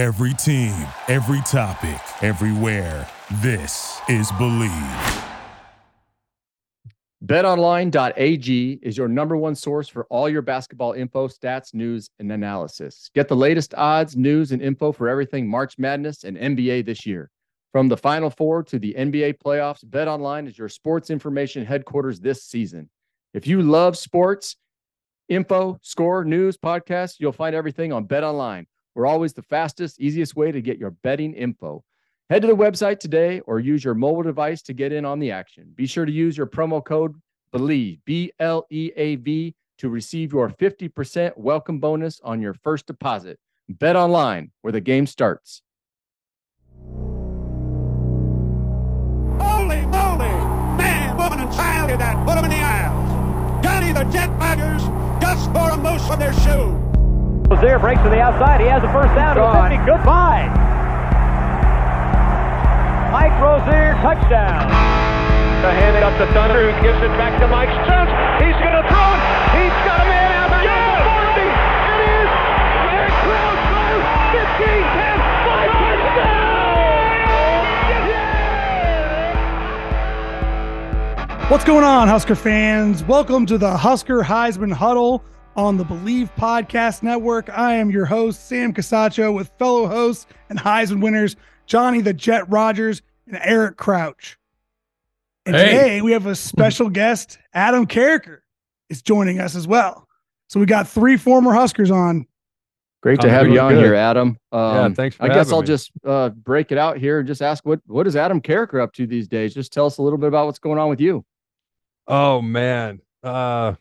Every team, every topic, everywhere. This is Bleav. BetOnline.ag is your number one source for all your basketball info, stats, news, and analysis. Get the latest odds, news, and info for everything March Madness and NBA this year. From the Final Four to the NBA playoffs, BetOnline is your sports information headquarters this season. If you love sports, info, score, news, podcasts, you'll find everything on BetOnline. We're always the fastest, easiest way to get your betting info. Head to the website today or use your mobile device to get in on the action. Be sure to use your promo code BLEAV, B L E A V, to receive your 50% welcome bonus on your first deposit. Bet online where the game starts. Holy moly! Man, woman, and child that. Put them in the aisles. Johnny the Jet Rodgers just for a moose from their shoe. Rozier breaks to the outside. He has a first down to the 50. Goodbye. Mike Rozier, touchdown. The hand it up to Thunder, who gives it back to Mike Jones. He's going to throw it. He's got a man out there. Yeah! 40. It is. Larry Krause throws. 15, 10, 5, touchdown! What's going on, Husker fans? Welcome to the Husker Heisman Huddle on the Bleav Podcast Network. I am your host, Sam Casaccio, with fellow hosts and Heisman winners, Johnny the Jet Rodgers and Eric Crouch. And Hey. today we have a special guest, Adam Carriker, is joining us as well. So we got three former Huskers on. Great to I'm have you on good. here, Adam. Um, Yeah, thanks for I guess I'll me. just uh, break it out here and just ask what what is Adam Carriker up to these days? Just tell us a little bit about what's going on with you. Oh man. Uh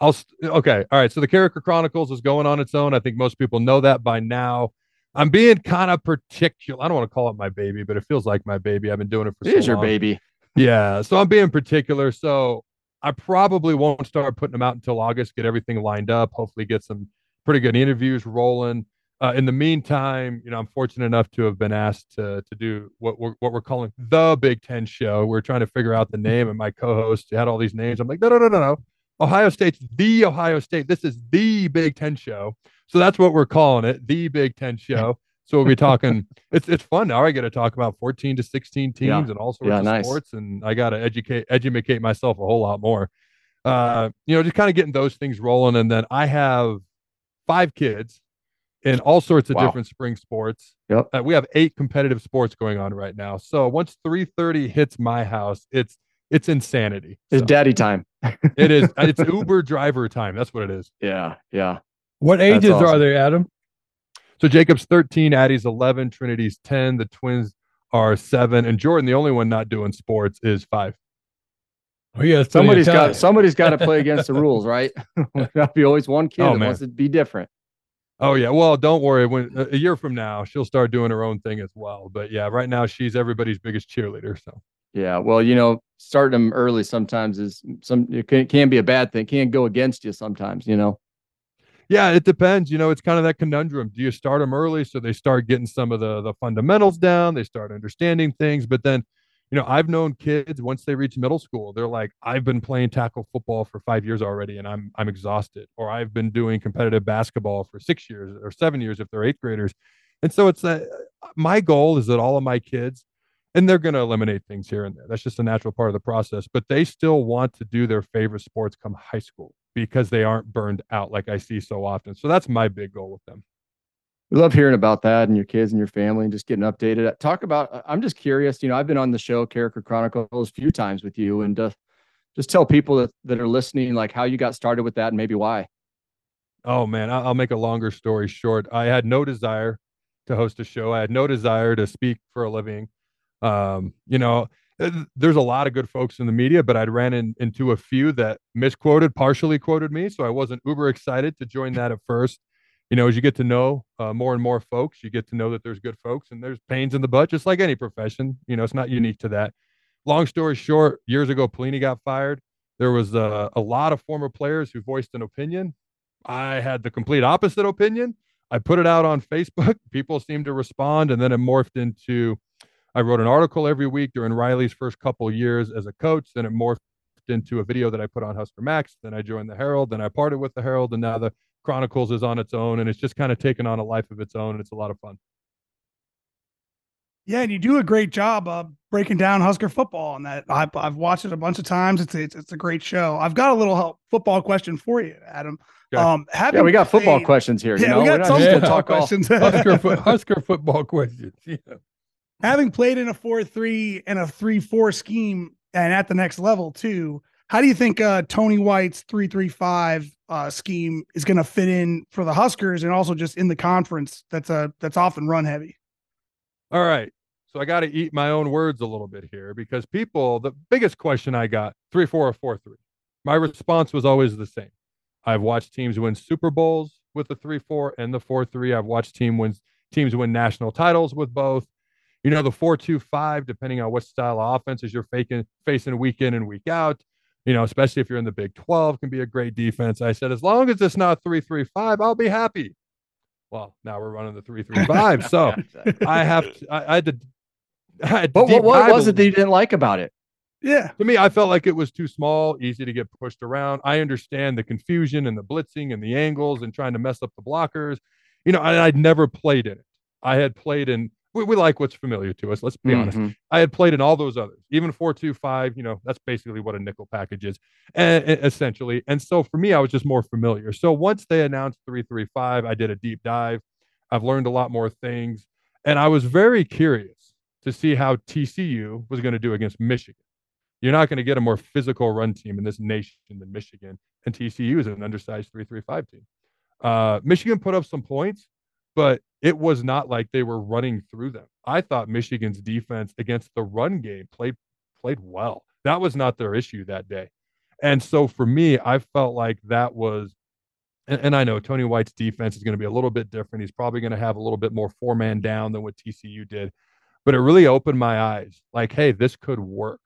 I'll okay. All right. So the Carriker Chronicles is going on its own. I think most people know that by now. I'm being kind of particular. I don't want to call it my baby, but it feels like my baby. I've been doing it for It so is your baby. Yeah. So I'm being particular. So I probably won't start putting them out until August, get everything lined up, hopefully get some pretty good interviews rolling. Uh, in the meantime, you know, I'm fortunate enough to have been asked to to do what we're what we're calling the Big Ten show. We're trying to figure out the name, and my co-host had all these names. I'm like, no, no, no, no, no. Ohio State's the Ohio State. This is the Big Ten show. So that's what we're calling it, the Big Ten show. So we'll be talking. it's it's fun now. I get to talk about 14 to 16 teams Yeah. and all sorts Yeah, of nice. sports, and I got to educate educate myself a whole lot more. Uh, you know, just kind of getting those things rolling, and then I have five kids in all sorts of Wow. different spring sports. Yep. Uh, we have eight competitive sports going on right now. So once 3:30 hits my house, it's it's insanity. It's So daddy time. it is. It's Uber driver time. That's what it is. Yeah, yeah. What That's ages are they, Adam? So Jacob's 13, Addie's 11, Trinity's 10, the twins are seven, and Jordan, the only one not doing sports, is five. Oh, yeah, somebody's got somebody's got to play against the rules, right? There'll be always one kid Oh, that man. wants to be different. Oh yeah, well, don't worry. When a year from now, she'll start doing her own thing as well. But yeah, right now she's everybody's biggest cheerleader. So Yeah, well, you know, starting them early sometimes is some it can, can be a bad thing. Can go against you sometimes, you know. yeah, it depends. You know, it's kind of that conundrum. Do you start them early so they start getting some of the the fundamentals down? They start understanding things, but then, you know, I've known kids once they reach middle school, they're like, I've been playing tackle football for five years already, and I'm I'm exhausted. Or I've been doing competitive basketball for six years or seven years if they're eighth graders, and so it's uh, my goal is that all of my kids. And they're going to eliminate things here and there. That's just a natural part of the process. But they still want to do their favorite sports come high school because they aren't burned out like I see so often. So that's my big goal with them. We love hearing about that and your kids and your family and just getting updated. Talk about. uh, I'm just curious. You know, I've been on the show Carriker Chronicles a few times with you, and uh, just tell people that, that are listening like how you got started with that and maybe why. Oh man, I'll make a longer story short. I had no desire to host a show. I had no desire to speak for a living. Um, you know, uh, there's a lot of good folks in the media, but I'd ran in, into a few that misquoted, partially quoted me. So I wasn't uber excited to join that at first. You know, as you get to know uh, more and more folks, you get to know that there's good folks and there's pains in the butt, just like any profession. You know, it's not unique to that. Long story short, years ago, Pelini got fired. There was a, a lot of former players who voiced an opinion. I had the complete opposite opinion. I put it out on Facebook. People seemed to respond, and then it morphed into I wrote an article every week during Riley's first couple years as a coach. Then it morphed into a video that I put on Husker Max. Then I joined the Herald. Then I parted with the Herald, and now the Chronicles is on its own, and it's just kind of taken on a life of its own, and it's a lot of fun. Yeah, and you do a great job of breaking down Husker football, and that I've, I've watched it a bunch of times. It's, it's it's a great show. I've got a little help, football question for you, Adam. Okay. Um, Yeah, we got football played- questions here. Yeah, you know, we got We're not some just football talk all- questions. Husker, Husker football questions. Yeah. Having played in a 4-3 and a 3-4 scheme and at the next level too how do you think uh, tony white's 3-3-5 uh, scheme is going to fit in for the huskers and also just in the conference that's a that's often run heavy All right. So I got to eat my own words a little bit here because people, the biggest question I got, three, four, or four, three. My response was always the same. I've watched teams win Super Bowls with the three, four, and the four, three. I've watched team wins teams win national titles with both. You know, the four, two, five, depending on what style of offenses you're faking, facing week in and week out. You know, especially if you're in the Big 12, can be a great defense. I said, as long as it's not three, three, five, I'll be happy. Well, now we're running the three, three, five. So I have to, I, I had to. I had to But what, what was it that you didn't like about it? yeah to me, I felt like it was too small, easy to get pushed around. I understand the confusion and the blitzing and the angles and trying to mess up the blockers. You know, and I'd never played in it. I had played in. We, we like what's familiar to us. Let's be honest. Mhm. I had played in all those others, even four two five. You know, that's basically what a nickel package is, and, essentially. And so for me, I was just more familiar. So once they announced three three five, I did a deep dive. I've learned a lot more things, and I was very curious to see how TCU was going to do against Michigan. You're not going to get a more physical run team in this nation than Michigan, and TCU is an undersized three three five team. Uh, Michigan put up some points, but it was not like they were running through them. I thought Michigan's defense against the run game played played well. That was not their issue that day. And so for me, I felt like that was and, and I know Tony White's defense is going to be a little bit different. He's probably going to have a little bit more four man down than what TCU did. But it really opened my eyes like, hey, this could work.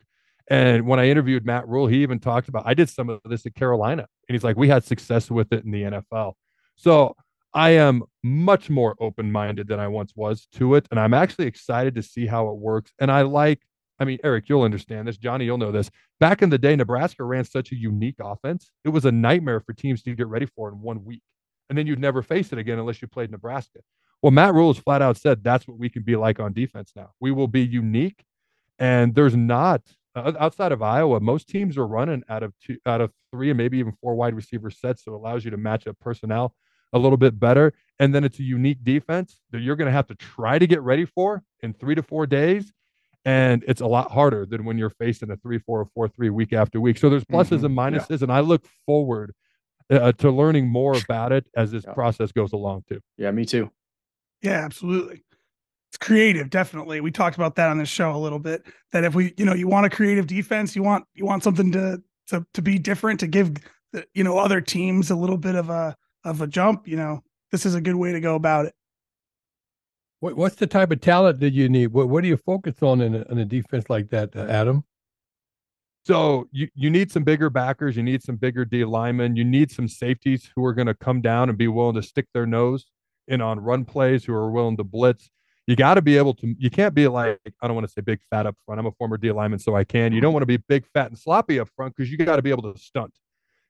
And when I interviewed Matt Rhule, he even talked about I did some of this at Carolina. And he's like, we had success with it in the NFL. So I am much more open minded than I once was to it. And I'm actually excited to see how it works. And I like, I mean, Eric, you'll understand this. Johnny, you'll know this. Back in the day, Nebraska ran such a unique offense. It was a nightmare for teams to get ready for in one week. And then you'd never face it again unless you played Nebraska. Well, Matt Rhule has flat out said that's what we can be like on defense now. We will be unique. And there's not uh, outside of Iowa, most teams are running out of two, out of three, and maybe even four wide receiver sets. So it allows you to match up personnel a little bit better. And then it's a unique defense that you're going to have to try to get ready for in three to four days. And it's a lot harder than when you're facing a three, four, or four, three week after week. So there's pluses Mhm. and minuses, and I look forward uh, to learning more about it as this Yeah. process goes along too. Yeah, me too. Yeah, absolutely. It's creative, definitely. We talked about that on this show a little bit. That if we, you know, you want a creative defense, you want you want something to to to be different, to give the, you know other teams a little bit of a of a jump. You know, this is a good way to go about it. What, what's the type of talent that you need? What, what do you focus on in a, in a defense like that, uh, Adam? So you, you need some bigger backers, you need some bigger D linemen, you need some safeties who are going to come down and be willing to stick their nose in on run plays, who are willing to blitz. You got to be able to. You can't be like I don't want to say big fat up front. I'm a former D lineman, so I can. You don't want to be big fat and sloppy up front because you got to be able to stunt.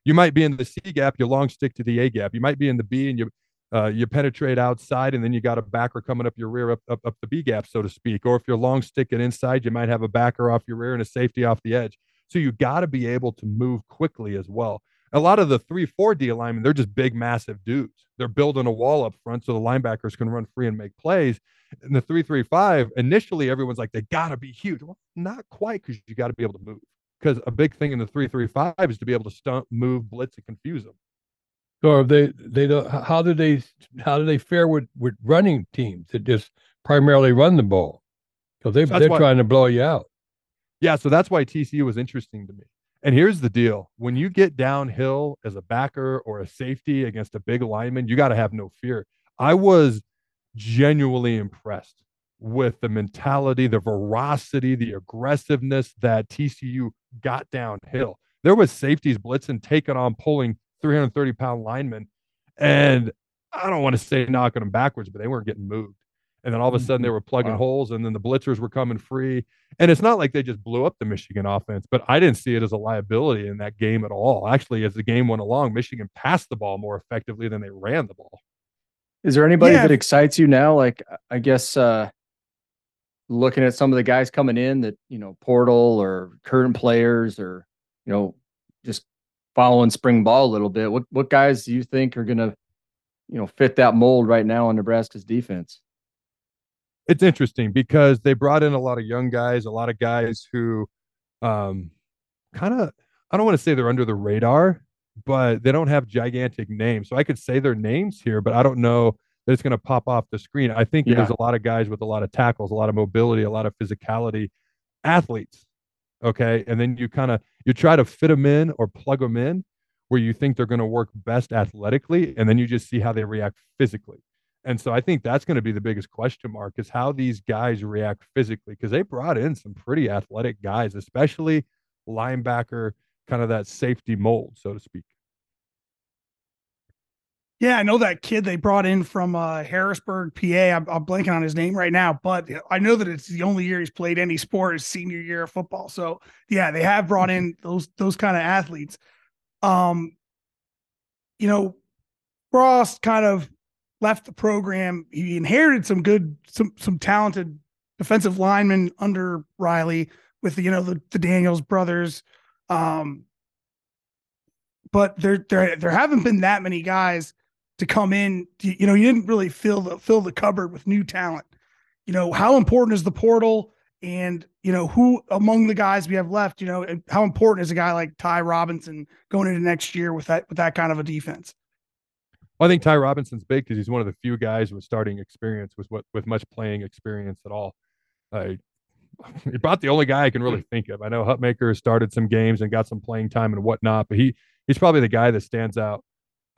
You might be in the C gap, you long stick to the A gap. You might be in the B and you uh, you penetrate outside, and then you got a backer coming up your rear up, up up the B gap, so to speak. Or if you're long sticking inside, you might have a backer off your rear and a safety off the edge. So you got to be able to move quickly as well. A lot of the three, four D linemen, they're just big, massive dudes. They're building a wall up front so the linebackers can run free and make plays. And the three, three, five, initially everyone's like, they got to be huge. Well, not quite because you got to be able to move. Because a big thing in the three, three, five is to be able to stunt, move, blitz, and confuse them. So they they don't how do they how do they fare with with running teams that just primarily run the ball? Because they That's they're why- trying to blow you out. Yeah, so that's why TCU was interesting to me. And here's the deal when you get downhill as a backer or a safety against a big lineman, you got to have no fear. I was genuinely impressed with the mentality, the veracity, the aggressiveness that TCU got downhill. There was safeties blitzing, taking on, pulling 330 pound linemen. And I don't want to say knocking them backwards, but they weren't getting moved. And then all of a sudden they were plugging Wow. holes, and then the blitzers were coming free. And it's not like they just blew up the Michigan offense, but I didn't see it as a liability in that game at all. Actually, as the game went along, Michigan passed the ball more effectively than they ran the ball. Is there anybody Yeah. that excites you now? Like, I guess uh looking at some of the guys coming in that you know portal or current players or you know just following spring ball a little bit. What what guys do you think are going to you know fit that mold right now on Nebraska's defense? It's interesting because they brought in a lot of young guys, a lot of guys who um kind of I don't want to say they're under the radar, but they don't have gigantic names. So I could say their names here, but I don't know that it's going to pop off the screen. I think yeah. there's a lot of guys with a lot of tackles, a lot of mobility, a lot of physicality, athletes. Okay. And then you kind of you try to fit them in or plug them in where you think they're going to work best athletically, and then you just see how they react physically. And so I think that's going to be the biggest question mark is how these guys react physically because they brought in some pretty athletic guys, especially linebacker, kind of that safety mold, so to speak. Yeah, I know that kid they brought in from uh, Harrisburg, PA. I'm, I'm, blanking on his name right now, but I know that it's the only year he's played any sport his senior year of football. So yeah, they have brought in those those kind of athletes. Um, you know, Frost kind of left the program. He inherited some good, some some talented defensive linemen under Riley with the, you know the, the Daniels brothers. Um, but there there there haven't been that many guys to come in. You know, you didn't really fill the fill the cupboard with new talent. You know, how important is the portal? And you know, who among the guys we have left, you know, how important is a guy like Ty Robinson going into next year with that with that kind of a defense? I think Ty Robinson's big because he's one of the few guys with starting experience with what with much playing experience at all. Uh, he brought the only guy I can really think of. I know Hutmacher started some games and got some playing time and whatnot, but he he's probably the guy that stands out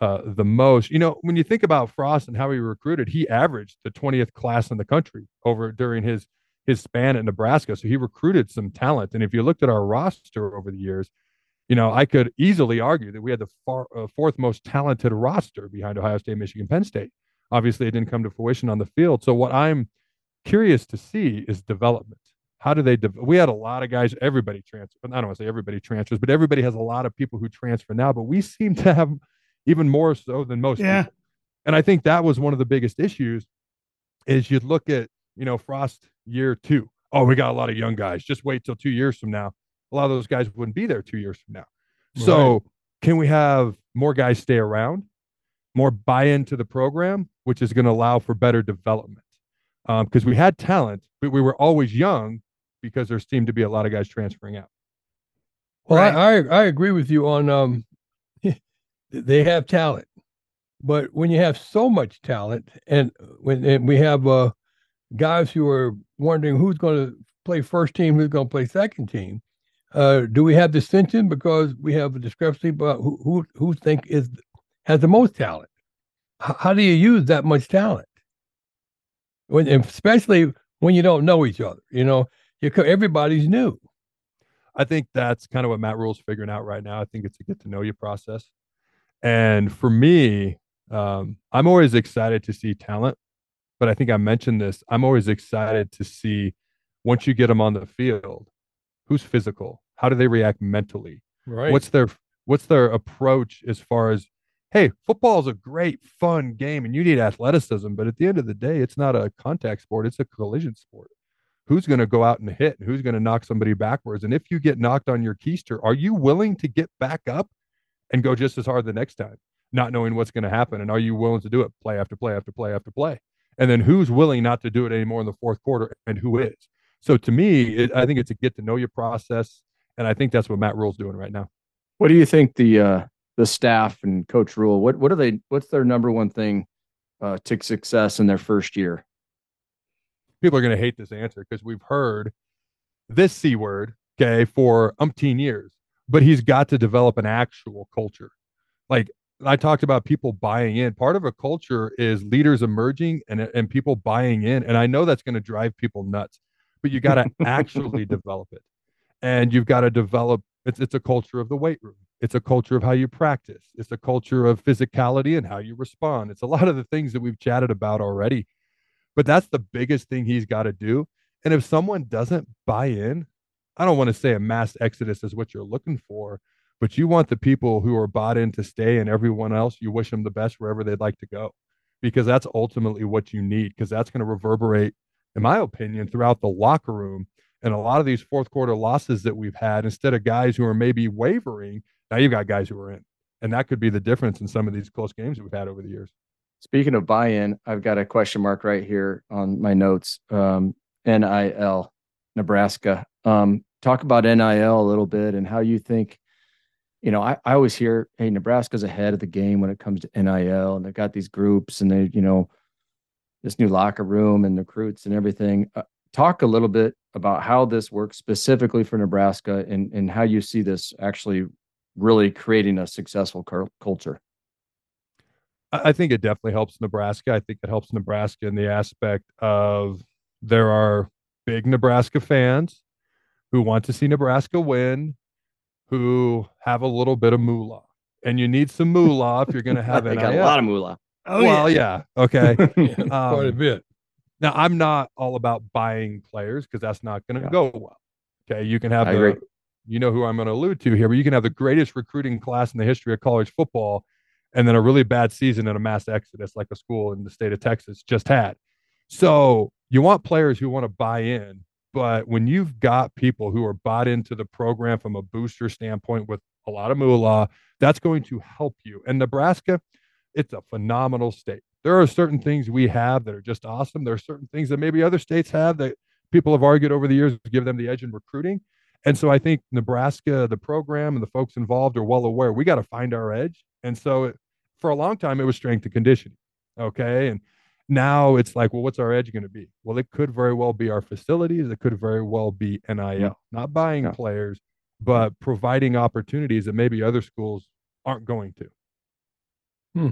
uh, the most. You know, when you think about Frost and how he recruited, he averaged the 20th class in the country over during his his span at Nebraska. So he recruited some talent. And if you looked at our roster over the years, you know, I could easily argue that we had the far, uh, fourth most talented roster behind Ohio State, Michigan, Penn State. Obviously, it didn't come to fruition on the field. So what I'm curious to see is development. How do they? De- we had a lot of guys. Everybody transfers. I don't want to say everybody transfers, but everybody has a lot of people who transfer now. But we seem to have even more so than most yeah. people. And I think that was one of the biggest issues is you'd look at, you know, Frost year two. Oh, we got a lot of young guys. Just wait till two years from now. A lot of those guys wouldn't be there two years from now. Right. So can we have more guys stay around, more buy into the program, which is going to allow for better development? Because um, we had talent, but we were always young because there seemed to be a lot of guys transferring out. Well, right. I, I, I agree with you on um they have talent. But when you have so much talent, and when and we have uh, guys who are wondering who's going to play first team, who's going to play second team, uh, do we have dissension because we have a discrepancy about who who, who think is has the most talent? H- how do you use that much talent? When, especially when you don't know each other, you know, you, everybody's new. I think that's kind of what Matt Rhule's figuring out right now. I think it's a get to know you process. And for me, um, I'm always excited to see talent, but I think I mentioned this. I'm always excited to see once you get them on the field, who's physical, how do they react mentally, right? What's their what's their approach as far as hey, football is a great fun game and you need athleticism, but at the end of the day, it's not a contact sport; it's a collision sport. Who's going to go out and hit? Who's going to knock somebody backwards? And if you get knocked on your keister, are you willing to get back up and go just as hard the next time, not knowing what's going to happen. And are you willing to do it play after play after play after play? And then who's willing not to do it anymore in the fourth quarter and who is? So to me, it, I think it's a get to know your process. And I think that's what Matt Rhule's doing right now. What do you think the uh, the staff and Coach Rhule, What what are they? What's their number one thing uh, to success in their first year? People are going to hate this answer because we've heard this c word okay for umpteen years but he's got to develop an actual culture. Like I talked about people buying in. Part of a culture is leaders emerging and, and people buying in. And I know that's going to drive people nuts, but you got to actually develop it. And you've got to develop it's it's a culture of the weight room. It's a culture of how you practice. It's a culture of physicality and how you respond. It's a lot of the things that we've chatted about already. But that's the biggest thing he's got to do. And if someone doesn't buy in, I don't want to say a mass exodus is what you're looking for, but you want the people who are bought in to stay and everyone else, you wish them the best wherever they'd like to go because that's ultimately what you need because that's going to reverberate in my opinion, throughout the locker room. And a lot of these fourth quarter losses that we've had, instead of guys who are maybe wavering, now you've got guys who are in. And that could be the difference in some of these close games that we've had over the years. Speaking of buy-in, I've got a question mark right here on my notes. Um, NIL, Nebraska. Um, talk about NIL a little bit and how you think. You know, I, I always hear, hey, Nebraska's ahead of the game when it comes to NIL, and they've got these groups, and they, you know, this new locker room and recruits and everything. Uh, talk a little bit about how this works specifically for Nebraska and and how you see this actually really creating a successful culture. I think it definitely helps Nebraska. I think it helps Nebraska in the aspect of there are big Nebraska fans who want to see Nebraska win, who have a little bit of moolah. And you need some moolah if you're going to have they got a lot of moolah. Oh, well, yeah. yeah. Okay. um, Quite a bit. Now, I'm not all about buying players because that's not going to yeah. go well. Okay. You can have I the, agree. you know who I'm going to allude to here, but you can have the greatest recruiting class in the history of college football and then a really bad season and a mass exodus like a school in the state of Texas just had. So you want players who want to buy in, but when you've got people who are bought into the program from a booster standpoint with a lot of moolah, that's going to help you. And Nebraska, it's a phenomenal state. There are certain things we have that are just awesome. There are certain things that maybe other states have that people have argued over the years to give them the edge in recruiting. And so I think Nebraska, the program and the folks involved are well aware we got to find our edge. And so for a long time it was strength and conditioning. Okay. And now it's like, well, what's our edge going to be? Well, it could very well be our facilities. It could very well be NIL, yeah. not buying yeah. players, but providing opportunities that maybe other schools aren't going to. Hmm.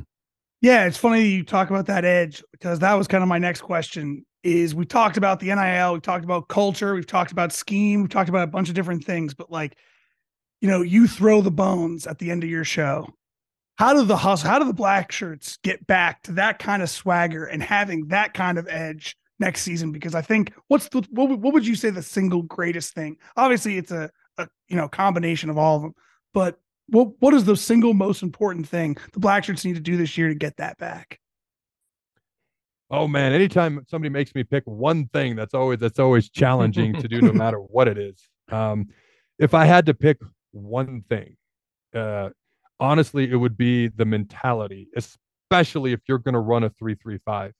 Yeah, it's funny you talk about that edge because that was kind of my next question. Is we talked about the NIL, we talked about culture, we've talked about scheme, we've talked about a bunch of different things, but like, you know, you throw the bones at the end of your show how do the hustle, how do the black shirts get back to that kind of swagger and having that kind of edge next season? Because I think what's the what, what would you say the single greatest thing? Obviously, it's a, a you know combination of all of them, but what what is the single most important thing the black shirts need to do this year to get that back? Oh man, anytime somebody makes me pick one thing, that's always that's always challenging to do, no matter what it is. Um, if I had to pick one thing, uh, honestly, it would be the mentality, especially if you're going to run a 335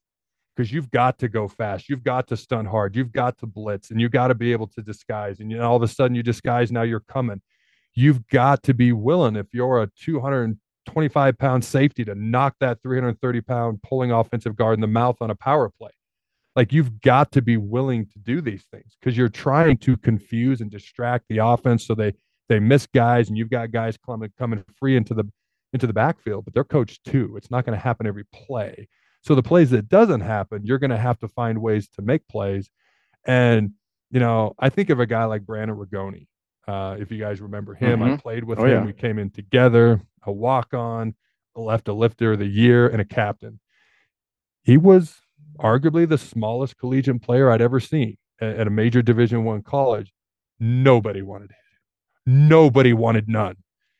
because you've got to go fast. You've got to stun hard. You've got to blitz and you've got to be able to disguise. And you know, all of a sudden you disguise, now you're coming. You've got to be willing, if you're a 225 pound safety, to knock that 330 pound pulling offensive guard in the mouth on a power play. Like you've got to be willing to do these things because you're trying to confuse and distract the offense so they they miss guys and you've got guys coming coming free into the into the backfield, but they're coached too. It's not going to happen every play. So the plays that doesn't happen, you're going to have to find ways to make plays. And you know, I think of a guy like Brandon Rigoni. Uh, if you guys remember him, mm-hmm. I played with oh, him. Yeah. We came in together, a walk on, a left a lifter of the year, and a captain. He was arguably the smallest collegiate player I'd ever seen at, at a major Division One college. Nobody wanted him nobody wanted none.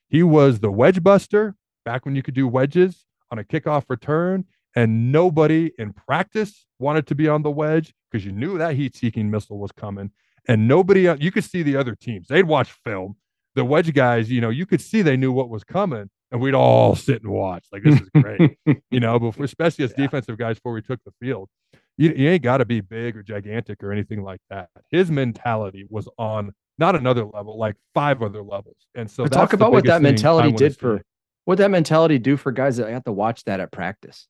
He was the wedge buster back when you could do wedges on a kickoff return, and nobody in practice wanted to be on the wedge because you knew that heat seeking missile was coming. And nobody, uh, you could see the other teams, they'd watch film. The wedge guys, you know, you could see they knew what was coming, and we'd all sit and watch. Like, this is great, you know, but especially as yeah. defensive guys before we took the field. You, you ain't got to be big or gigantic or anything like that. His mentality was on not another level, like five other levels. And so talk about what that mentality did for what that mentality do for guys that I have to watch that at practice.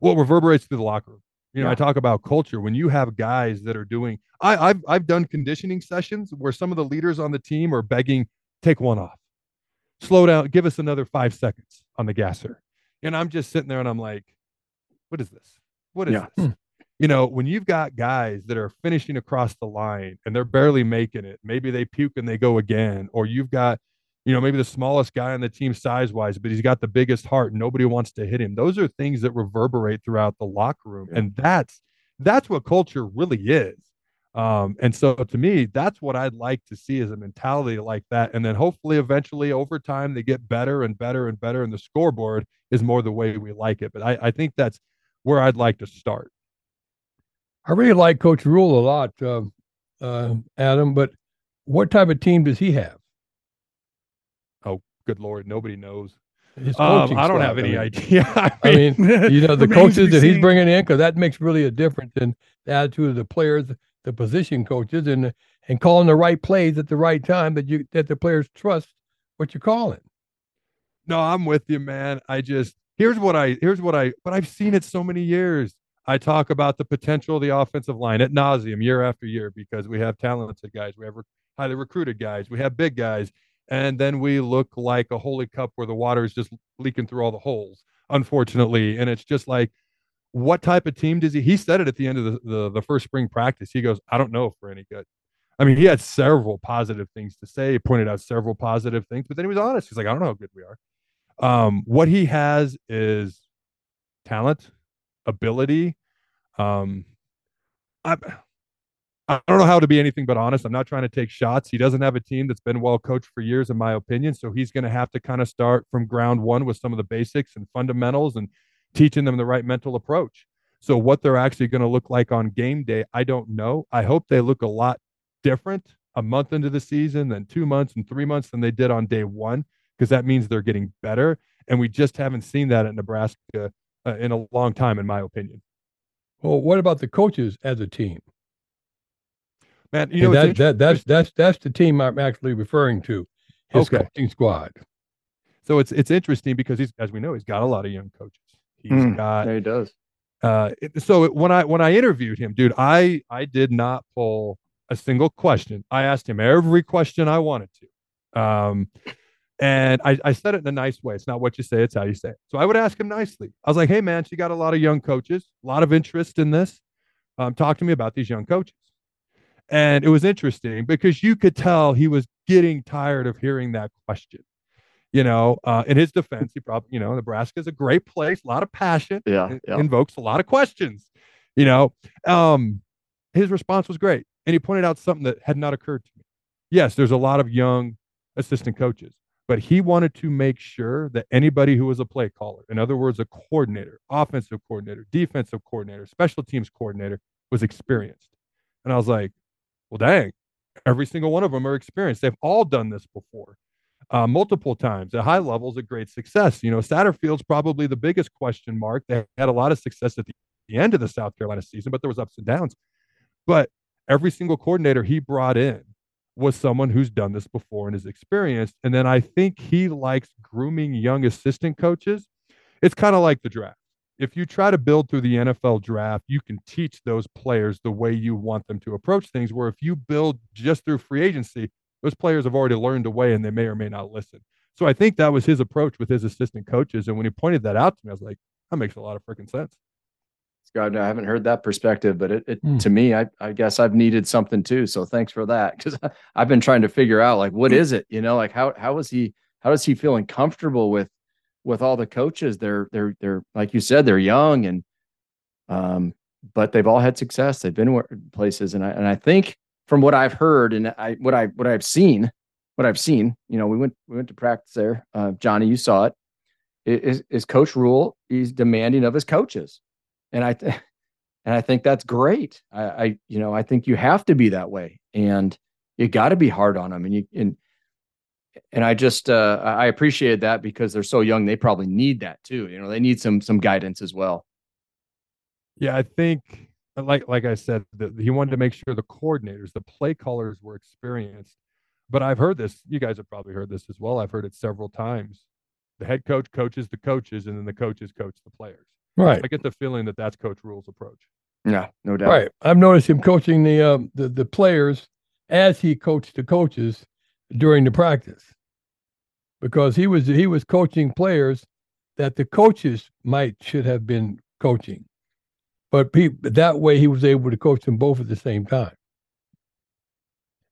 Well, reverberates through the locker room. You know, yeah. I talk about culture when you have guys that are doing. I, I've I've done conditioning sessions where some of the leaders on the team are begging, take one off, slow down, give us another five seconds on the gasser, and I'm just sitting there and I'm like, what is this? What is yeah. this? Hmm. You know, when you've got guys that are finishing across the line and they're barely making it, maybe they puke and they go again, or you've got, you know, maybe the smallest guy on the team size wise, but he's got the biggest heart. nobody wants to hit him. Those are things that reverberate throughout the locker room. Yeah. And that's, that's what culture really is. Um, and so to me, that's what I'd like to see is a mentality like that. And then hopefully eventually over time they get better and better and better. And the scoreboard is more the way we like it. But I, I think that's where I'd like to start. I really like Coach Rhule a lot, uh, uh, Adam. But what type of team does he have? Oh, good lord, nobody knows. Um, I don't staff, have any I mean. idea. I I mean, mean, you know, the coaches that he's bringing in, because that makes really a difference in the attitude of the players, the position coaches, and and calling the right plays at the right time that you that the players trust what you're calling. No, I'm with you, man. I just here's what I here's what I but I've seen it so many years. I talk about the potential of the offensive line at nauseum year after year because we have talented guys, we have re- highly recruited guys, we have big guys, and then we look like a holy cup where the water is just leaking through all the holes, unfortunately. And it's just like, what type of team does he? He said it at the end of the, the, the first spring practice. He goes, I don't know if we're any good. I mean, he had several positive things to say. He pointed out several positive things, but then he was honest. He's like, I don't know how good we are. Um, what he has is talent, ability. Um, I, I don't know how to be anything but honest. I'm not trying to take shots. He doesn't have a team that's been well coached for years, in my opinion. So he's going to have to kind of start from ground one with some of the basics and fundamentals and teaching them the right mental approach. So what they're actually going to look like on game day, I don't know. I hope they look a lot different a month into the season than two months and three months than they did on day one, because that means they're getting better. And we just haven't seen that at Nebraska uh, in a long time, in my opinion. Well, what about the coaches as a team? Man, you know, And it's that, that that's that's that's the team I'm actually referring to. His Okay. coaching squad. So it's it's interesting because he's as we know he's got a lot of young coaches. He's Mm, got Yeah, he does. uh it- so it- when I when I interviewed him, dude, I I did not pull a single question. I asked him every question I wanted to. Um and I, I said it in a nice way. It's not what you say, it's how you say it. So I would ask him nicely. I was like, hey man, she got a lot of young coaches, a lot of interest in this. Um, talk to me about these young coaches. And it was interesting because you could tell he was getting tired of hearing that question. You know, uh, in his defense, he probably, you know, Nebraska is a great place, a lot of passion, Yeah, yeah. invokes a lot of questions. You know, um, his response was great. And he pointed out something that had not occurred to me. Yes, there's a lot of young assistant coaches, but he wanted to make sure that anybody who was a play caller, in other words, a coordinator, offensive coordinator, defensive coordinator, special teams coordinator, was experienced. And I was like, well, dang, every single one of them are experienced. They've all done this before, uh, multiple times at high levels of great success. You know, Satterfield's probably the biggest question mark. They had a lot of success at the, the end of the South Carolina season, but there was ups and downs. But every single coordinator he brought in was someone who's done this before and is experienced. And then I think he likes grooming young assistant coaches. It's kind of like the draft. If you try to build through the NFL draft, you can teach those players the way you want them to approach things. Where if you build just through free agency, those players have already learned a way and they may or may not listen. So I think that was his approach with his assistant coaches. And when he pointed that out to me, I was like, that makes a lot of freaking sense. Scott, I haven't heard that perspective, but it, it Hmm. to me, I, I guess I've needed something too. So thanks for that. Cause I've been trying to figure out like, what is it, you know, like how, how is he, how is he feeling comfortable with, with all the coaches? They're, they're, they're, like you said, they're young and, um, but they've all had success. They've been where- places. And I, and I think from what I've heard and I, what I, what I've seen, what I've seen, you know, we went, we went to practice there. Uh, Johnny, you saw it. Is, is coach Rhule. He's demanding of his coaches. And I, th- and I think that's great. I, I, you know, I think you have to be that way, and you got to be hard on them. And you, and, and I just, uh, I appreciated that because they're so young. They probably need that too. You know, they need some, some guidance as well. Yeah, I think like like I said, the, he wanted to make sure the coordinators, the play callers were experienced. But I've heard this, you guys have probably heard this as well. I've heard it several times. The head coach coaches the coaches, and then the coaches coach the players. Right. I get the feeling that that's Coach Rhule's approach. Yeah, no doubt. Right. I've noticed him coaching the um, the the players as he coached the coaches during the practice, because he was he was coaching players that the coaches might should have been coaching, but he, that way he was able to coach them both at the same time.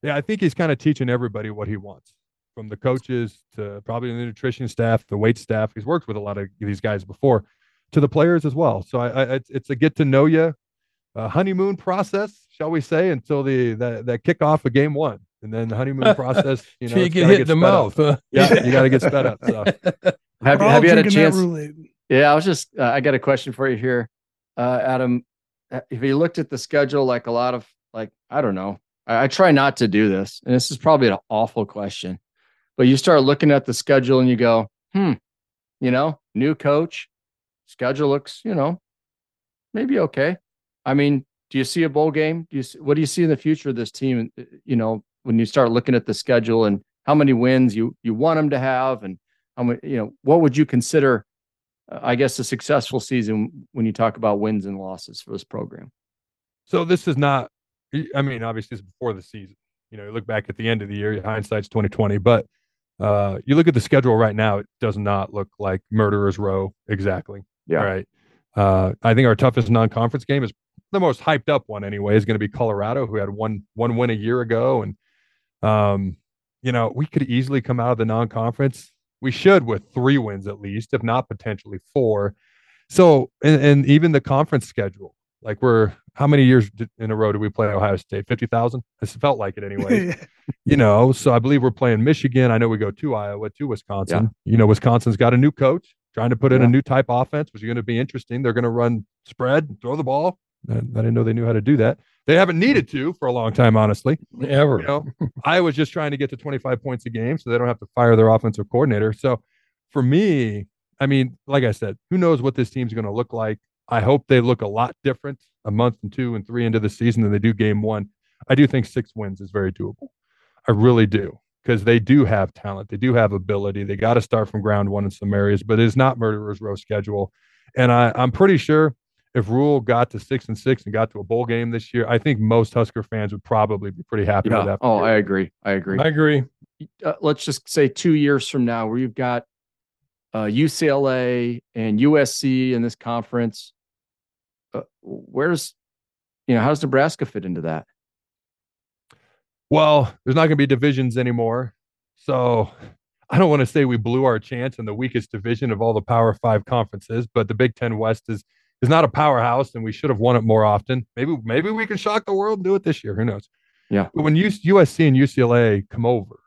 Yeah, I think he's kind of teaching everybody what he wants, from the coaches to probably the nutrition staff, the weight staff. He's worked with a lot of these guys before, to the players as well. So I, I it's, it's a get to know you, uh, honeymoon process, shall we say, until the that that kickoff of game one, and then the honeymoon process. You know, so you get hit in the mouth. Huh? Yeah, you got to get sped up. So Have, you- have you had a chance? Yeah, I was just, uh, I got a question for you here, uh, Adam. uh, if you looked at the schedule, like a lot of like I don't know, I, I try not to do this, and this is probably an awful question, but you start looking at the schedule and you go, hmm, you know, new coach, schedule looks, you know, maybe okay. I mean, do you see a bowl game? Do you see, what do you see in the future of this team? uh, You know, when you start looking at the schedule and how many wins you you want them to have, and how many, you know, what would you consider? uh, I guess a successful season when you talk about wins and losses for this program. So this is not. I mean, obviously, it's before the season. You know, you look back at the end of the year. Hindsight's twenty twenty, but uh, you look at the schedule right now. It does not look like murderers row exactly. Yeah. Right. Uh, I think our toughest non-conference game is the most hyped up one anyway. Is going to be Colorado, who had one one win a year ago, and um, you know, we could easily come out of the non-conference. We should with three wins at least, if not potentially four. So, and, and even the conference schedule, like we're how many years in a row do we play Ohio State? Fifty thousand. It felt like it anyway. you know, so I believe we're playing Michigan. I know we go to Iowa, to Wisconsin. You know, Wisconsin's got a new coach trying to put in Yeah. a new type offense, was going to be interesting. They're going to run spread, throw the ball. I, I didn't know they knew how to do that. They haven't needed to for a long time, honestly. Ever. You know, I was just trying to get to 25 points a game so they don't have to fire their offensive coordinator. So for me, I mean, like I said, who knows what this team's going to look like? I hope they look a lot different a month and two and three into the season than they do game one. I do think six wins is very doable. I really do because they do have talent. They do have ability. They got to start from ground one in some areas, but it's not murderer's row schedule. And I, I'm pretty sure if Rhule got to six and six and got to a bowl game this year, I think most Husker fans would probably be pretty happy with that. Oh, I agree. I agree. I agree. uh, let's just say two years from now, where you've got uh, UCLA and USC in this conference, uh, where's, you know, how does Nebraska fit into that? Well, there's not going to be divisions anymore. So I don't want to say we blew our chance in the weakest division of all the Power Five conferences, but the Big Ten West is is not a powerhouse, and we should have won it more often. Maybe maybe we can shock the world and do it this year. Who knows? Yeah. But when USC and UCLA come over,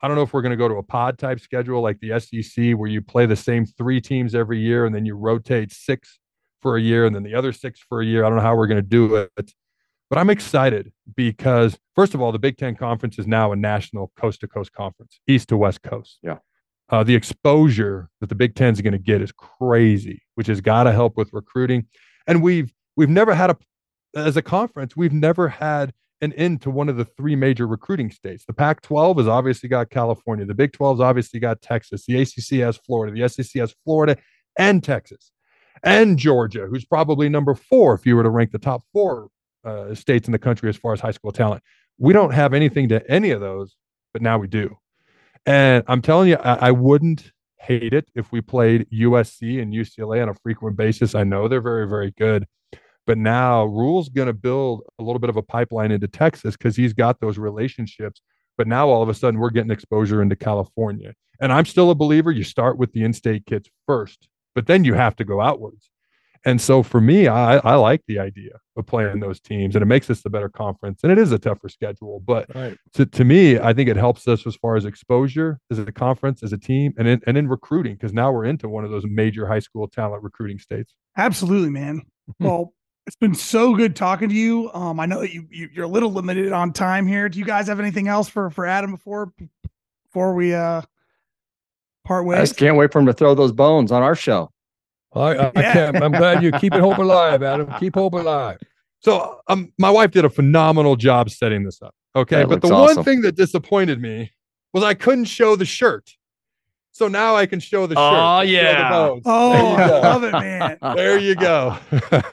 I don't know if we're going to go to a pod type schedule like the SEC, where you play the same three teams every year and then you rotate six for a year and then the other six for a year. I don't know how we're going to do it, but I'm excited because first of all, the Big Ten Conference is now a national coast to coast conference, east to west coast. Yeah. Uh, the exposure that the Big Ten is going to get is crazy, which has got to help with recruiting. And we've we've never had a as a conference, we've never had an end to one of the three major recruiting states. The Pac-12 has obviously got California. The Big 12 has obviously got Texas. The ACC has Florida. The SEC has Florida and Texas and Georgia, who's probably number four if you were to rank the top four uh, states in the country as far as high school talent. We don't have anything to any of those, but now we do. And I'm telling you, I, I wouldn't hate it if we played USC and UCLA on a frequent basis. I know they're very, very good. But now Rhule's going to build a little bit of a pipeline into Texas because he's got those relationships. But now all of a sudden we're getting exposure into California. And I'm still a believer you start with the in state kids first, but then you have to go outwards. And so for me, I, I like the idea of playing those teams and it makes us the better conference. And it is a tougher schedule. But Right. to, to me, I think it helps us as far as exposure as a conference, as a team, and in, and in recruiting, because now we're into one of those major high school talent recruiting states. Absolutely, man. Well, it's been so good talking to you. Um, I know that you, you you're a little limited on time here. Do you guys have anything else for for Adam before before we uh part I ways? just can't wait for him to throw those bones on our show. I, I, I Yeah. can't. I'm glad you're keeping hope alive, Adam. Keep hope alive. So um, my wife did a phenomenal job setting this up. Okay. That but the looks one thing that disappointed me was I couldn't show the shirt. So now I can show the shirt. Oh, and the yeah. bones. Oh, There you I love it, man. There you go.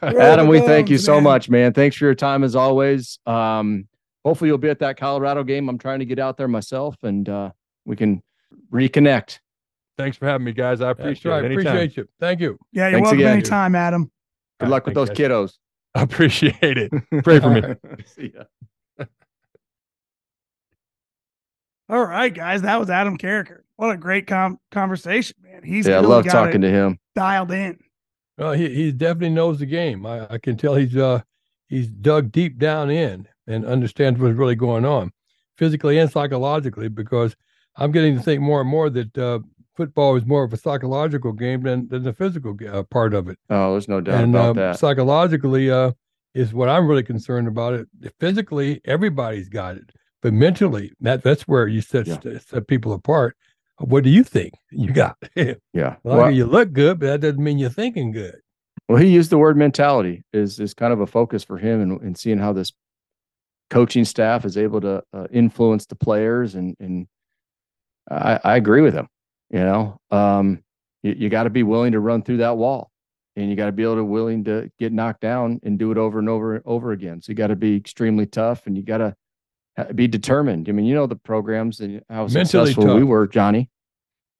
Adam, we thank you bones, so man. much, man. Thanks for your time as always. Um, hopefully you'll be at that Colorado game. I'm trying to get out there myself and uh, we can reconnect. Thanks for having me, guys. I appreciate right. it. Anytime. Appreciate you. Thank you. Yeah, you're Thanks welcome again. anytime, Adam. Good All right, luck with those guys. kiddos. I appreciate it. Pray for me. All right. See ya. All right, guys, that was Adam Carriker. What a great com- conversation, man. He's yeah, I love got talking to him. dialed in. Well, he he definitely knows the game. I, I can tell he's uh he's dug deep down in and understands what's really going on, physically and psychologically. Because I'm getting to think more and more that uh, football is more of a psychological game than than the physical uh, part of it. Oh, there's no doubt and about uh, that. psychologically, uh, is what I'm really concerned about. It physically, everybody's got it, but mentally, that that's where you set, yeah. set people apart. What do you think you got? yeah, well, you look good, but that doesn't mean you're thinking good. Well, he used the word mentality is is kind of a focus for him, and, and seeing how this coaching staff is able to uh, influence the players, and and I, I agree with him. You know, um, you, you got to be willing to run through that wall and you got to be able to willing to get knocked down and do it over and over and over again. So you got to be extremely tough and you got to be determined. I mean, you know the programs and how Mentally successful tough. we were, Johnny.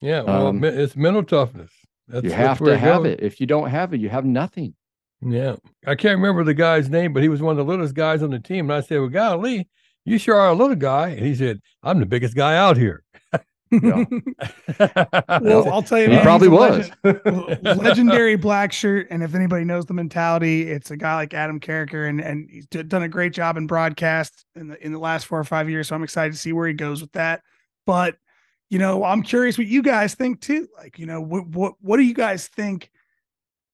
Yeah, well, um, it's mental toughness. That's, you have to have goes. it. If you don't have it, you have nothing. Yeah, I can't remember the guy's name, but he was one of the littlest guys on the team. And I said, "Well, golly, you sure are a little guy." And he said, "I'm the biggest guy out here." well, I'll tell you, he probably was legend, legendary black shirt. And if anybody knows the mentality, it's a guy like Adam Carriker, and and he's done a great job in broadcast in the in the last four or five years. So I'm excited to see where he goes with that. But you know, I'm curious what you guys think too. Like, you know, what what what do you guys think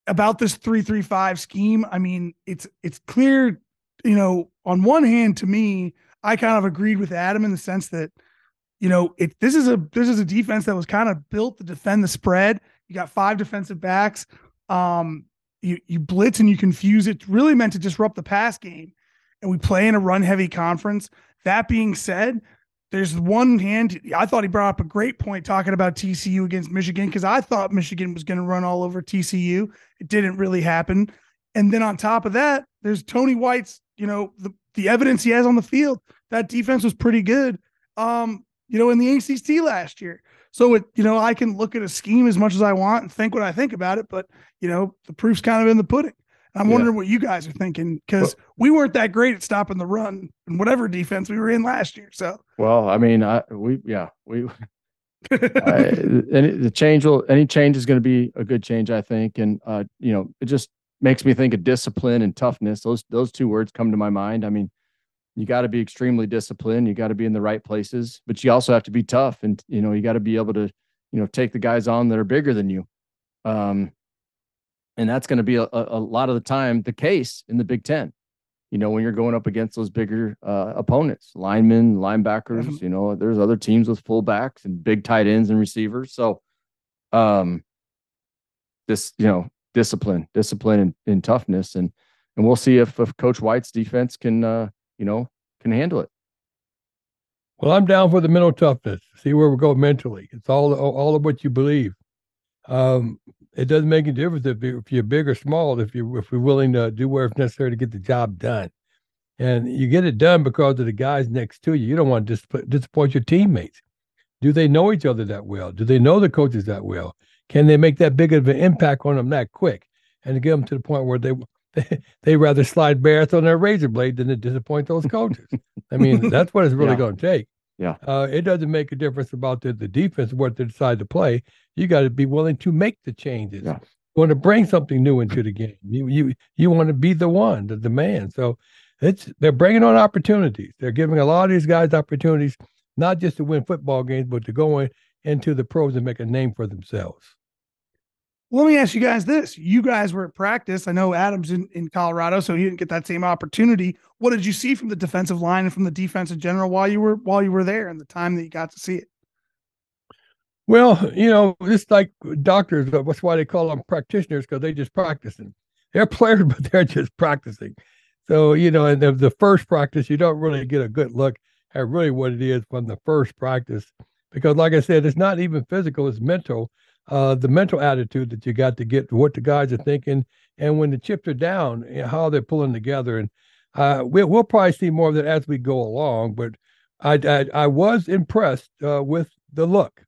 about this three three five scheme? I mean, it's it's clear. You know, on one hand, to me, I kind of agreed with Adam in the sense that you know, it this is a this is a defense that was kind of built to defend the spread. You got five defensive backs. Um, you you blitz and you confuse. It's really meant to disrupt the pass game, and we play in a run heavy conference. That being said, there's one hand. I thought he brought up a great point talking about TCU against Michigan because I thought Michigan was going to run all over TCU. It didn't really happen. And then on top of that, there's Tony White's. You know the the evidence he has on the field. That defense was pretty good. Um, you know, in the ACC last year. So it, you know, I can look at a scheme as much as I want and think what I think about it, but you know, the proof's kind of in the pudding. I'm yeah. wondering what you guys are thinking because well, we weren't that great at stopping the run and whatever defense we were in last year. So, well, I mean, I we yeah we I, any the change will any change is going to be a good change, I think, and uh, you know, it just makes me think of discipline and toughness. Those those two words come to my mind. I mean, you got to be extremely disciplined. You got to be in the right places, but you also have to be tough. And, you know, you got to be able to, you know, take the guys on that are bigger than you. Um, and that's going to be a, a, lot of the time the case in the Big Ten. You know, when you're going up against those bigger uh, opponents, linemen, linebackers, mm-hmm. you know, there's other teams with fullbacks and big tight ends and receivers. So, um, this, you know, discipline, discipline and, and toughness. And, and we'll see if, if Coach White's defense can, uh, you know, can handle it. Well, I'm down for the mental toughness. See where we go mentally. It's all all of what you believe. Um, it doesn't make a difference if, you, if you're big or small. If you if you're willing to do whatever's necessary to get the job done, and you get it done because of the guys next to you. You don't want to dis- disappoint your teammates. Do they know each other that well? Do they know the coaches that well? Can they make that big of an impact on them that quick, and to get them to the point where they they rather slide bears on their razor blade than to disappoint those coaches. I mean, that's what it's really yeah. going to take. Yeah. Uh, it doesn't make a difference about the, the defense, what they decide to play. You got to be willing to make the changes. Yeah. You want to bring something new into the game. You you you want to be the one, the, the man. So it's they're bringing on opportunities. They're giving a lot of these guys opportunities, not just to win football games, but to go in, into the pros and make a name for themselves. Let me ask you guys this. You guys were at practice. I know Adam's in, in Colorado, so he didn't get that same opportunity. What did you see from the defensive line and from the defense in general while you were while you were there and the time that you got to see it? Well, you know, it's like doctors. That's why they call them practitioners because they just practicing. They're players, but they're just practicing. So, you know, in the, the first practice, you don't really get a good look at really what it is from the first practice. Because, like I said, it's not even physical, it's mental uh, the mental attitude that you got to get, what the guys are thinking, and when the chips are down, you know, how they're pulling together. And uh, we, will probably see more of that as we go along. But I, I, I was impressed uh, with the look.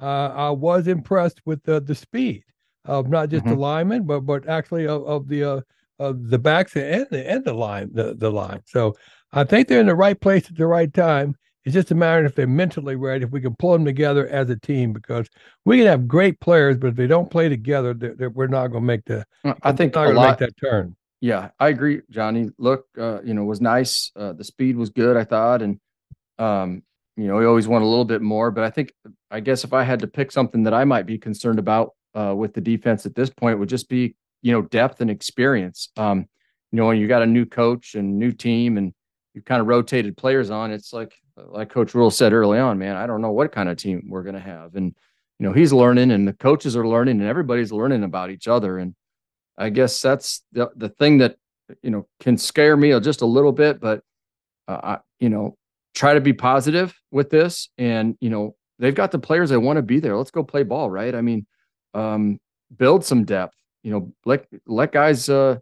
Uh, I was impressed with the the speed of not just mm-hmm. the linemen, but but actually of, of the uh, of the backs and the and the line the, the line. So I think they're in the right place at the right time. It's just a matter if they're mentally ready, if we can pull them together as a team, because we can have great players, but if they don't play together, they're, they're, we're not going to make the. I think not going to make that turn. Yeah, I agree, Johnny. Look, uh, you know, was nice. Uh, the speed was good, I thought, and um, you know, we always want a little bit more. But I think, I guess, if I had to pick something that I might be concerned about uh, with the defense at this point, would just be you know depth and experience. Um, you you know, when you got a new coach and new team and you've kind of rotated players on, it's like like Coach Rhule said early on, man, I don't know what kind of team we're gonna have. And you know, he's learning and the coaches are learning and everybody's learning about each other. And I guess that's the the thing that you know can scare me just a little bit, but uh, I, you know, try to be positive with this. And you know, they've got the players that want to be there. Let's go play ball, right? I mean, um, build some depth. You know, let let guys, uh,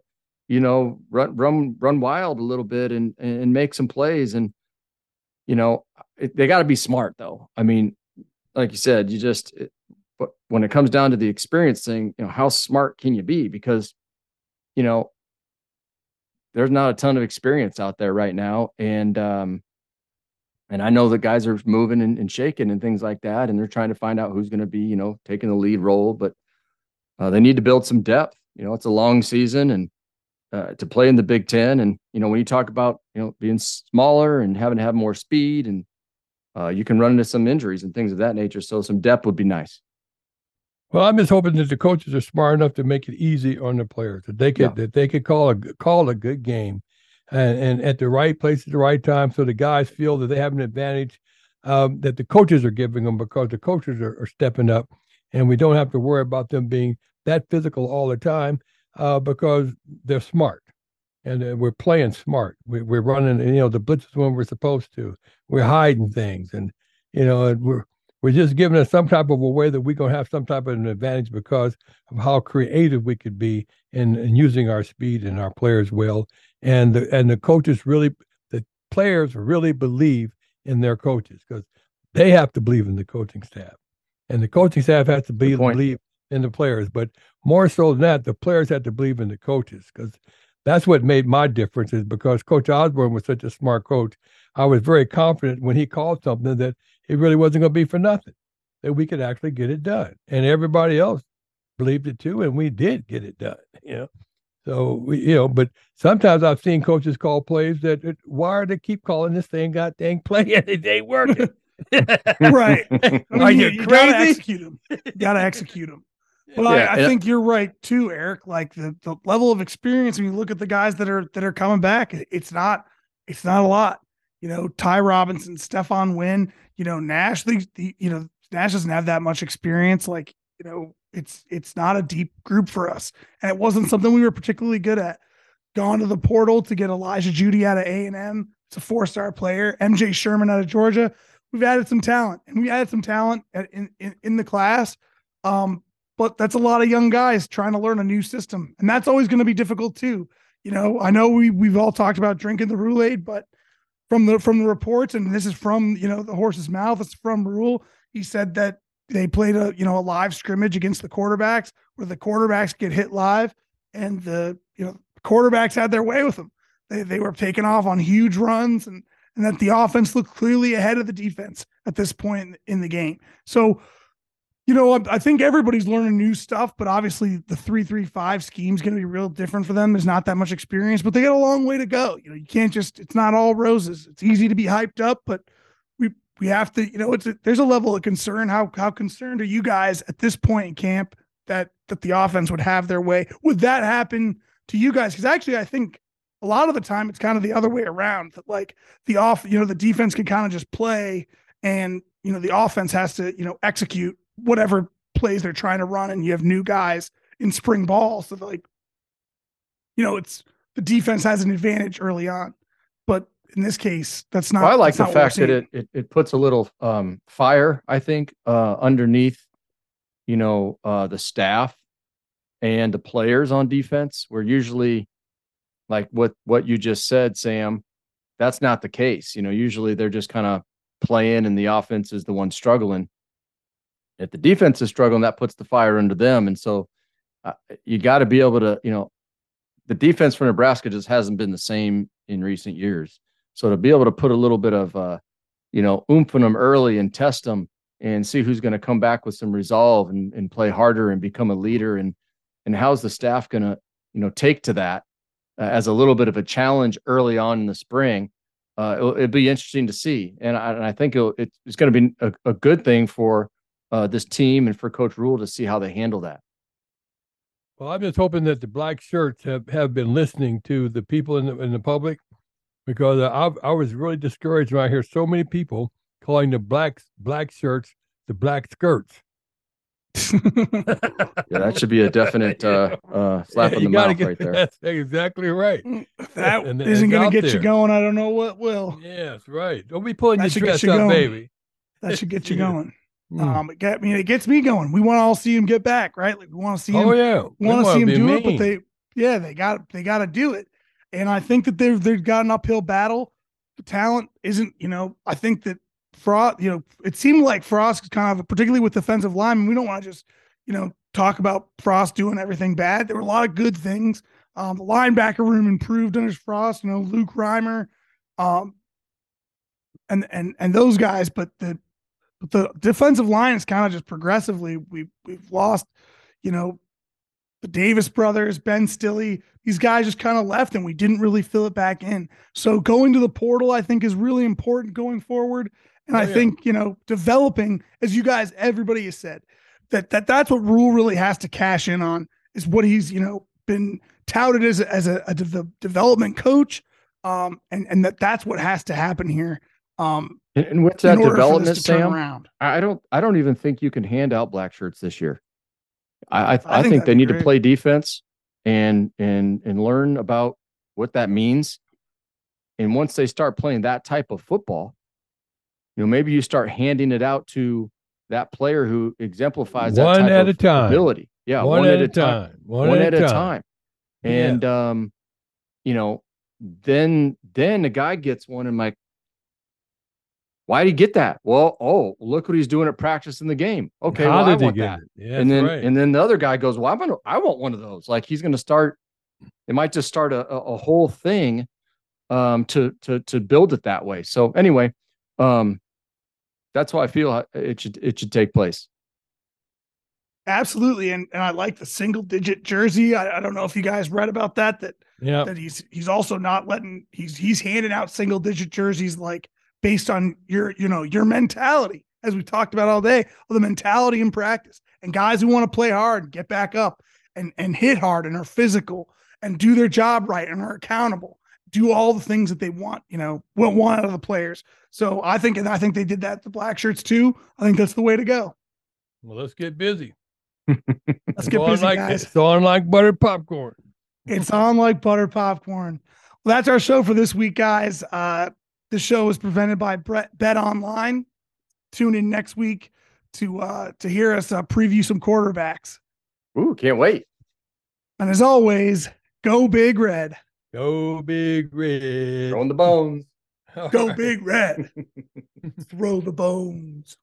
you know, run run run wild a little bit and and make some plays. And you know, it, they got to be smart though. I mean, like you said, you just. It, but when it comes down to the experience thing, you know, how smart can you be? Because, you know, there's not a ton of experience out there right now, and um, and I know that guys are moving and, and shaking and things like that, and they're trying to find out who's going to be, you know, taking the lead role. But uh, they need to build some depth. You know, it's a long season, and uh, to play in the Big Ten, and you know, when you talk about you know being smaller and having to have more speed, and uh, you can run into some injuries and things of that nature. So some depth would be nice. Well, I'm just hoping that the coaches are smart enough to make it easy on the players that they could yeah. that they could call a call a good game, and, and at the right place at the right time, so the guys feel that they have an advantage um, that the coaches are giving them because the coaches are, are, stepping up, and we don't have to worry about them being that physical all the time uh, because they're smart and uh, we're playing smart. We, are running, you know, the blitz is when we're supposed to. We're hiding things, and you know, and we're we're just giving us some type of a way that we're going to have some type of an advantage because of how creative we could be in, in using our speed and our players well. And the, and the coaches really, the players really believe in their coaches because they have to believe in the coaching staff. And the coaching staff has to be, believe in the players. But more so than that, the players had to believe in the coaches because that's what made my difference is because Coach Osborne was such a smart coach. I was very confident when he called something that it really wasn't going to be for nothing, that we could actually get it done. And everybody else believed it too, and we did get it done, you know. So we, you know, but sometimes I've seen coaches call plays that it, why are they keep calling this thing god dang play and it ain't working. right. I mean, are you, you, you gotta execute them. Gotta execute them. Well, yeah, I, I think you're right too, Eric. Like the, the level of experience when you look at the guys that are that are coming back, it's not it's not a lot. You know, Ty Robinson, Stephon Wynn, you know, Nash, the, the you know, Nash doesn't have that much experience. Like, you know, it's it's not a deep group for us. And it wasn't something we were particularly good at. Gone to the portal to get Elijah Jeudy out of A&M. It's a four-star player. MJ Sherman out of Georgia. We've added some talent. And we added some talent at, in, in, in the class. Um, but that's a lot of young guys trying to learn a new system. And that's always going to be difficult too. You know, I know we we've all talked about drinking the Rhule-Aid, but from the from the reports, and this is from you know the horse's mouth. It's from Rhule. He said that they played a you know a live scrimmage against the quarterbacks where the quarterbacks get hit live, and the you know quarterbacks had their way with them. They they were taking off on huge runs, and and that the offense looked clearly ahead of the defense at this point in the game. So you know, I think everybody's learning new stuff, but obviously the three three five scheme is going to be real different for them. There's not that much experience, but they got a long way to go. You know, you can't just it's not all roses. It's easy to be hyped up, but we we have to, you know, it's a, there's a level of concern. How how concerned are you guys at this point in camp that that the offense would have their way? Would that happen to you guys? Because actually, I think a lot of the time it's kind of the other way around. That like the off, you know, the defense can kind of just play, and you know the offense has to you know execute whatever plays they're trying to run, and you have new guys in spring ball. So like, you know, it's the defense has an advantage early on, but in this case, that's not. Well, I like the fact that it, it, it puts a little um, fire, I think, uh, underneath, you know, uh, the staff and the players on defense. Where usually, like what what you just said, Sam, that's not the case. You know, usually they're just kind of playing, and the offense is the one struggling if the defense is struggling, that puts the fire under them. And so uh, you got to be able to, you know, the defense for Nebraska just hasn't been the same in recent years. So to be able to put a little bit of, uh, you know, oomph in them early and test them and see who's going to come back with some resolve and, and play harder and become a leader and and how's the staff going to, you know, take to that uh, as a little bit of a challenge early on in the spring. Uh, it'll, it'll be interesting to see, and I, and I think it's going to be a, a good thing for uh, this team and for Coach Rhule to see how they handle that. Well, I'm just hoping that the black shirts have, have been listening to the people in the, in the public because I, I was really discouraged when I hear so many people calling the black black shirts the black skirts. yeah, that should be a definite uh, uh, slap Yeah, in the you mouth get- right there. That's exactly right. If that And- and isn't going to get you going, I don't know what will. Yes, right. Don't be pulling That your dress up, going. baby. That should get you going. Mm. Um, it get, I mean, it gets me going. We want to all see him get back, right? Like we want to see him oh yeah, we want to see him do it, but they, yeah, they got they got to do it. And I think that they've they've got an uphill battle. The talent isn't, you know, I think that Frost, you know, it seemed like Frost is kind of, particularly with defensive linemen, we don't want to just, you know, talk about Frost doing everything bad. There were a lot of good things. Um, the linebacker room improved under Frost, you know, Luke Reimer, um, and and and those guys, but the but the defensive line is kind of just progressively we we've lost, you know, the Davis brothers, Ben Stille, these guys just kind of left and we didn't really fill it back in. So going to the portal, I think, is really important going forward. And Oh, I yeah. think, you know, developing, as you guys, everybody has said, that that that's what Rhule really has to cash in on is what he's, you know, been touted as a, as a, a de- development coach. Um, and, and that that's what has to happen here. Um, And, and with that development, this Sam, around. I I don't I don't even think you can hand out black shirts this year. I I, I, I think, think they that'd be need to play defense and and and learn about what that means. And once they start playing that type of football, you know, maybe you start handing it out to that player who exemplifies that One type at of a time. ability. Yeah, one, at, a time. One, at, a time. And um, you know, then then the guy gets one and like, why did he get that? Well, oh, look what he's doing at practice in the game. Okay, How well, I did he want get that. it? Yeah, and then right. and then the other guy goes, Well, I'm gonna I want one of those. Like he's gonna start, it might just start a, a, a whole thing um to to to build it that way. So anyway, um that's why I feel it should it should take place. Absolutely. And and I like the single digit jersey. I, I don't know if you guys read about that, that yeah. that he's he's also not letting he's he's handing out single digit jerseys like based on your you know your mentality as we talked about all day of the mentality in practice and guys who want to play hard and get back up and and hit hard and are physical and do their job right and are accountable do all the things that they want you know what want out of the players so i think and i think they did that the black shirts too i think that's the way to go Well, let's get busy. let's get busy like, guys It's on like buttered popcorn. It's on like butter popcorn. Well, that's our show for this week, guys. Uh, the show is presented by Brett Bet Online. Tune in next week to uh, to hear us uh, preview some quarterbacks. Ooh, can't wait. And as always, go big red. Go big red. Throwing the bones. All Go right. big red. Throw the bones.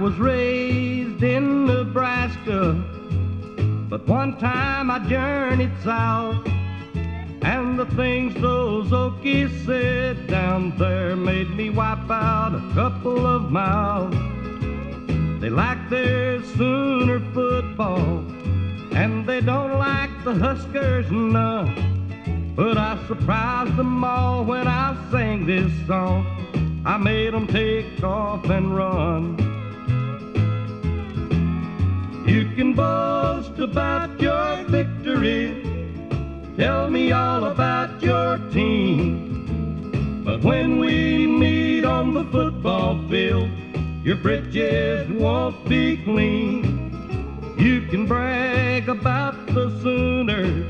Was raised in Nebraska, but one time I journeyed south. And the things those Okies said down there made me wipe out a couple of mouths. They like their Sooner football, and they don't like the Huskers none. But I surprised them all when I sang this song. I made them take off and run. Can boast about your victory. Tell me all about your team. But when we meet on the football field, your britches won't be clean. You can brag about the Sooners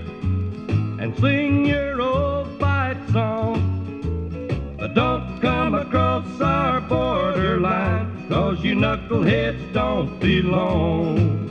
and sing your old fight song. But don't come across our borderline, cause you knuckleheads don't belong.